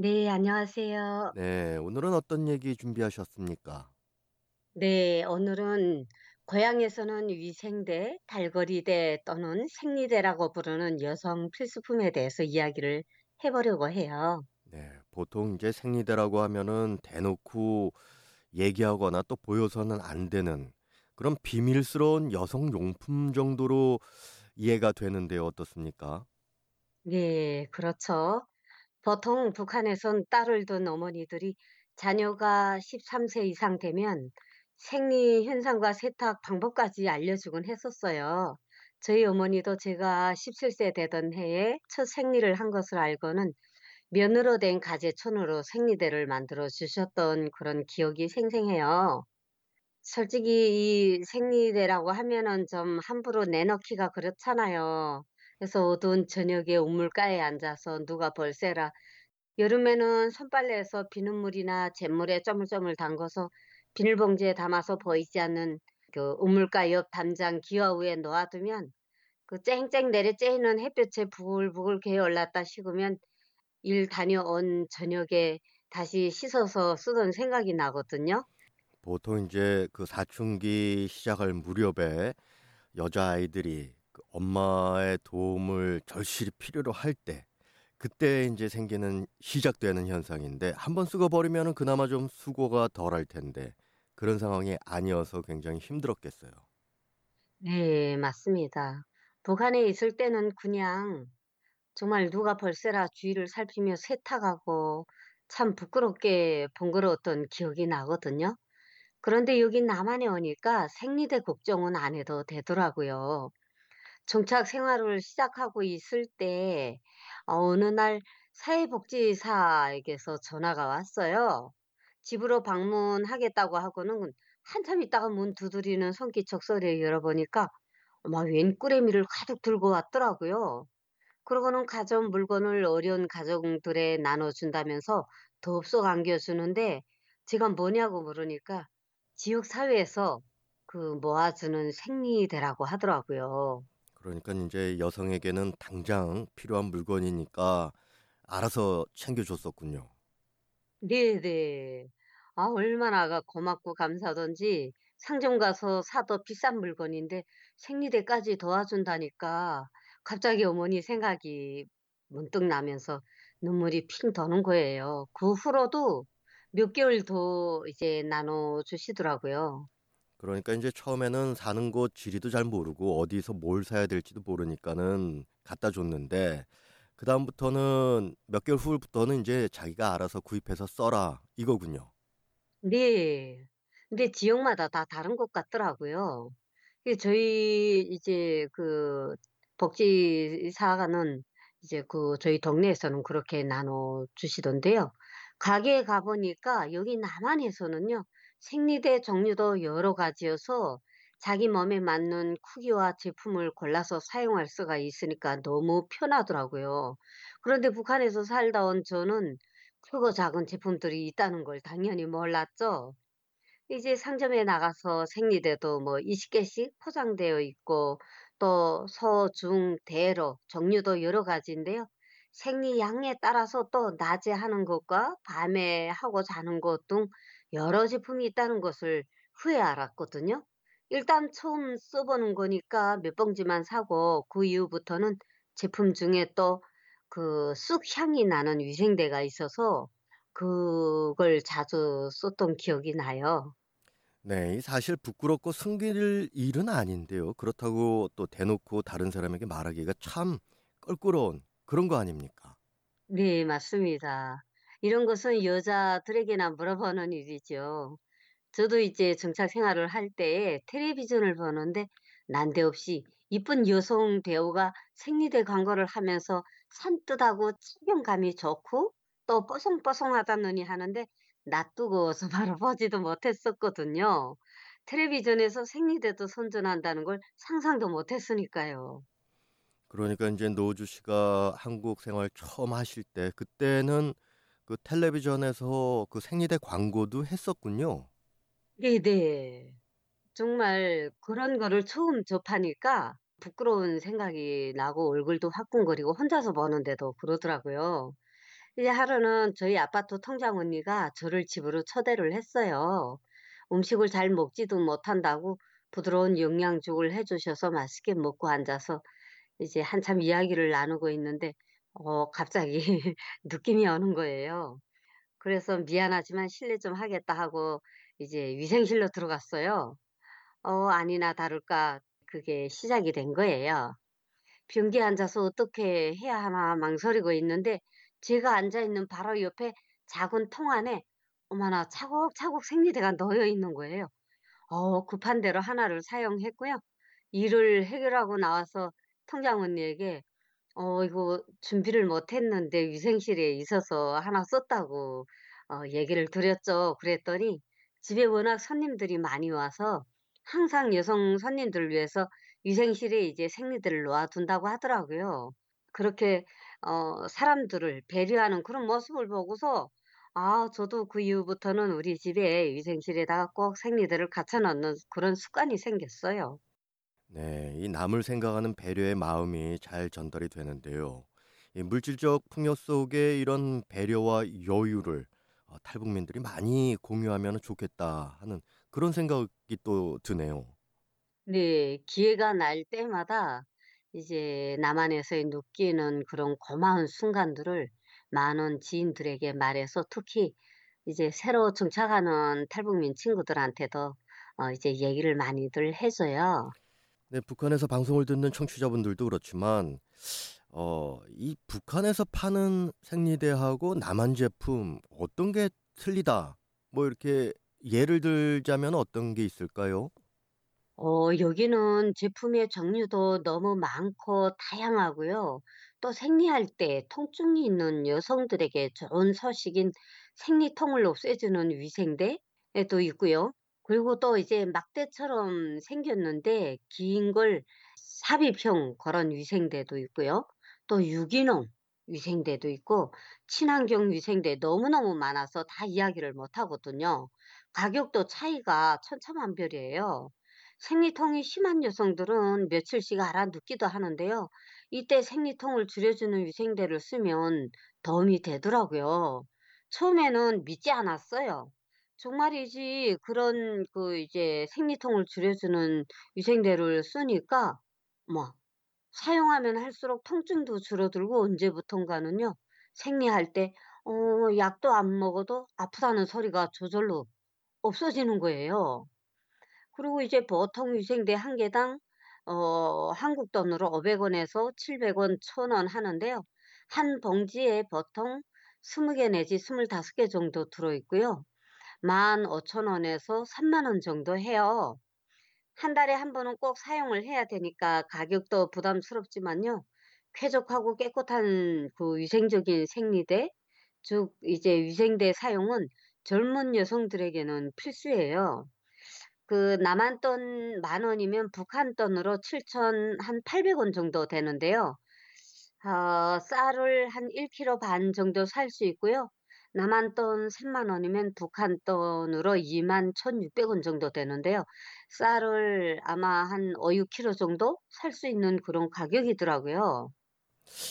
네, 안녕하세요. 네, 오늘은 어떤 얘기 준비하셨습니까? 네, 오늘은 고향에서는 위생대, 달거리대 또는 생리대라고 부르는 여성 필수품에 대해서 이야기를 해보려고 해요. 네, 보통 이제 생리대라고 하면은 대놓고 얘기하거나 또 보여서는 안 되는 그런 비밀스러운 여성 용품 정도로 이해가 되는데요. 어떻습니까? 네, 그렇죠. 보통 북한에선 딸을 둔 어머니들이 자녀가 13세 이상 되면 생리 현상과 세탁 방법까지 알려주곤 했었어요. 저희 어머니도 제가 17세 되던 해에 첫 생리를 한 것을 알고는 면으로 된 가재촌으로 생리대를 만들어 주셨던 그런 기억이 생생해요. 솔직히 이 생리대라고 하면은 좀 함부로 내놓기가 그렇잖아요. 그래서 어두운 저녁에 우물가에 앉아서 누가 벌새라. 여름에는 손빨래에서 비눗물이나 잿물에 쪼물쪼물 담궈서 비닐봉지에 담아서 보이지 않는 그 우물가 옆 담장 기와 위에 놓아두면 그 쨍쨍 내려 쬐이는 햇볕에 부글부글 개어올랐다 식으면 일 다녀온 저녁에 다시 씻어서 쓰던 생각이 나거든요. 보통 이제 그 사춘기 시작할 무렵에 여자아이들이 그 엄마의 도움을 절실히 필요로 할 때, 그때 이제 생기는 시작되는 현상인데, 한 번 쓰고 버리면은 그나마 좀 수고가 덜할 텐데, 그런 상황이 아니어서 굉장히 힘들었겠어요. 네, 맞습니다. 북한에 있을 때는 그냥 정말 누가 벌새라 주위를 살피며 세탁하고 참 부끄럽게 번거로웠던 기억이 나거든요. 그런데 여기 남한에 오니까 생리대 걱정은 안 해도 되더라고요. 정착 생활을 시작하고 있을 때 어, 어느 날 사회복지사에게서 전화가 왔어요. 집으로 방문하겠다고 하고는 한참 있다가 문 두드리는 손기척 소리를 열어보니까 막 웬 꾸레미를 가득 들고 왔더라고요. 그러고는 가져온 물건을 어려운 가정들에 나눠준다면서 덥석 안겨주는데 제가 뭐냐고 물으니까 지역 사회에서 그 모아주는 생리대라고 하더라고요. 그러니까 이제 여성에게는 당장 필요한 물건이니까 알아서 챙겨줬었군요. 네네. 아, 얼마나 고맙고 감사하던지 상점 가서 사도 비싼 물건인데 생리대까지 도와준다니까 갑자기 어머니 생각이 문득 나면서 눈물이 핑 도는 거예요. 그 후로도 몇 개월 더 이제 나눠주시더라고요. 그러니까 이제 처음에는 사는 곳 지리도 잘 모르고 어디서 뭘 사야 될지도 모르니까는 갖다 줬는데 그 다음부터는 몇 개월 후부터는 이제 자기가 알아서 구입해서 써라 이거군요. 네. 근데 지역마다 다 다른 것 같더라고요. 그 저희 이제 그 복지사는 이제 그 저희 동네에서는 그렇게 나눠 주시던데요. 가게에 가 보니까 여기 남한에서는요. 생리대 종류도 여러 가지여서 자기 몸에 맞는 크기와 제품을 골라서 사용할 수가 있으니까 너무 편하더라고요. 그런데 북한에서 살다 온 저는 크고 작은 제품들이 있다는 걸 당연히 몰랐죠. 이제 상점에 나가서 생리대도 뭐 20개씩 포장되어 있고 또 소, 중, 대로 종류도 여러 가지인데요. 생리양에 따라서 또 낮에 하는 것과 밤에 하고 자는 것 등 여러 제품이 있다는 것을 후에 알았거든요. 일단 처음 써보는 거니까 몇 봉지만 사고 그 이후부터는 제품 중에 또 그 쑥 향이 나는 위생대가 있어서 그걸 자주 썼던 기억이 나요. 네, 이 사실 부끄럽고 숨길 일은 아닌데요. 그렇다고 또 대놓고 다른 사람에게 말하기가 참 껄끄러운 그런 거 아닙니까? 네, 맞습니다. 이런 것은 여자들에게나 물어보는 일이죠. 저도 이제 정착 생활을 할 때에 텔레비전을 보는데 난데없이 이쁜 여성 배우가 생리대 광고를 하면서 산뜻하고 착용감이 좋고 또 뽀송뽀송하다느니 하는데 놔두고서 바로 보지도 못했었거든요. 텔레비전에서 생리대도 선전한다는 걸 상상도 못했으니까요. 그러니까 인제 노주 씨가 한국 생활 처음 하실 때 그때는 그 텔레비전에서 그 생리대 광고도 했었군요. 네네. 정말 그런 거를 처음 접하니까 부끄러운 생각이 나고 얼굴도 화끈거리고 혼자서 보는데도 그러더라고요. 이제 하루는 저희 아파트 통장 언니가 저를 집으로 초대를 했어요. 음식을 잘 먹지도 못한다고 부드러운 영양죽을 해 주셔서 맛있게 먹고 앉아서 이제 한참 이야기를 나누고 있는데 어 갑자기 느낌이 오는 거예요. 그래서 "미안하지만 실례 좀 하겠다." 하고 이제 위생실로 들어갔어요. 어 아니나 다를까 그게 시작이 된 거예요. 변기에 앉아서 어떻게 해야 하나 망설이고 있는데 제가 앉아 있는 바로 옆에 작은 통 안에 어머나 차곡차곡 생리대가 놓여 있는 거예요. 어 급한 대로 하나를 사용했고요. 일을 해결하고 나와서 통장 언니에게 "어 이거 준비를 못 했는데 위생실에 있어서 하나 썼다."고 어 얘기를 드렸죠. 그랬더니 집에 워낙 손님들이 많이 와서 항상 여성 손님들을 위해서 위생실에 이제 생리대를 놓아 둔다고 하더라고요. 그렇게 어 사람들을 배려하는 그런 모습을 보고서 아 저도 그 이후부터는 우리 집에 위생실에다가 꼭 생리대를 갖춰 놓는 그런 습관이 생겼어요. 네. 이 남을 생각하는 배려의 마음이 잘 전달이 되는데요. 이 물질적 풍요 속에 이런 배려와 여유를 어 '탈북민들이 많이 공유하면은 좋겠다.' 하는 그런 생각이 또 드네요. 네. 기회가 날 때마다 이제 남한에서의 느끼는 그런 고마운 순간들을 많은 지인들에게 말해서 특히 이제 새로 정착하는 탈북민 친구들한테도 어 이제 얘기를 많이들 해 줘요. 네. 북한에서 방송을 듣는 청취자분들도 그렇지만 어 이 북한에서 파는 생리대하고 남한 제품 어떤 게 틀리다. 뭐 이렇게 예를 들자면 어떤 게 있을까요? 어 여기는 제품의 종류도 너무 많고 다양하고요. 또 생리할 때 통증이 있는 여성들에게 좋은 소식인 생리통을 없애주는 위생대에도 있고요. 그리고 또 이제 막대처럼 생겼는데 긴 걸 삽입형 그런 위생대도 있고요. 또 유기농 위생대도 있고 친환경 위생대 너무너무 많아서 다 이야기를 못 하거든요. 가격도 차이가 천차만별이에요. 생리통이 심한 여성들은 며칠씩 알아 눕기도 하는데요. 이때 생리통을 줄여주는 위생대를 쓰면 도움이 되더라고요. 처음에는 믿지 않았어요. 정말이지 그런 그 이제 생리통을 줄여주는 위생대를 쓰니까 뭐 사용하면 할수록 통증도 줄어들고 언제부턴가는요. 생리할 때 어 약도 안 먹어도 아프다는 소리가 저절로 없어지는 거예요. 그리고 이제 보통 위생대 한 개당 어 한국 돈으로 500 원에서 700 원, 1,000원 하는데요. 한 봉지에 보통 20개 내지 25개 정도 들어 있고요. 15,000 원에서 3만 원 정도 해요. 한 달에 한 번은 꼭 사용을 해야 되니까 가격도 부담스럽지만요. 쾌적하고 깨끗한 그 위생적인 생리대, 즉 이제 위생대 사용은 젊은 여성들에게는 필수예요. 그 남한 돈 만 원이면 북한 돈으로 7,000한 800원 정도 되는데요. 어 쌀을 한1 킬로 반 정도 살 수 있고요. 남한 돈 3만 원이면 북한 돈으로 2만 1,600원 정도 되는데요. 쌀을 아마 한 5-6 킬로 정도 살 수 있는 그런 가격이더라고요.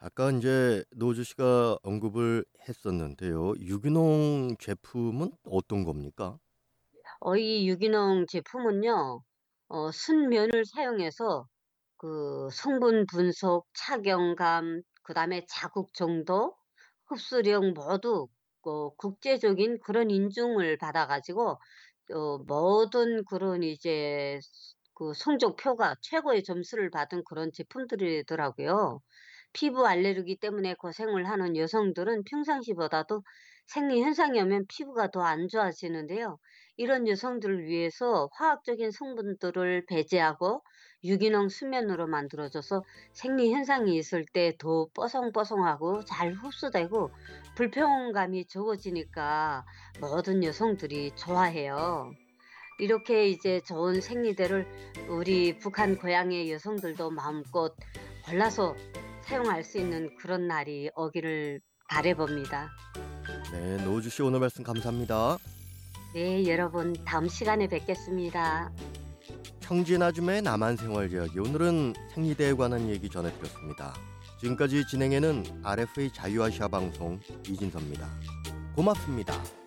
아까 인제 노주 씨가 언급을 했었는데요. 유기농 제품은 어떤 겁니까? 어 이 유기농 제품은요. 어 순면을 사용해서 그 성분 분석, 착용감, 그 다음에 자국 정도, 흡수력 모두 어 국제적인 그런 인증을 받아 가지고 어 모든 그런 이제 그 성적표가 최고의 점수를 받은 그런 제품들이더라고요. 피부 알레르기 때문에 고생을 하는 여성들은 평상시보다도 생리 현상이 오면 피부가 더 안 좋아지는데요. 이런 여성들을 위해서 화학적인 성분들을 배제하고 유기농 수면으로 만들어져서 생리 현상이 있을 때 더 뽀송뽀송하고 잘 흡수되고 불편감이 적어지니까 모든 여성들이 좋아해요. 이렇게 이제 좋은 생리대를 우리 북한 고향의 여성들도 마음껏 골라서 사용할 수 있는 그런 날이 오기를 바라봅니다. 네, 노주 씨 오늘 말씀 감사합니다. 네, 여러분 다음 시간에 뵙겠습니다. 청진 아줌의 남한 생활 이야기 오늘은 생리대에 관한 얘기 전해드렸습니다. 지금까지 진행에는 RFA 자유아시아 방송 이진섭입니다. 고맙습니다.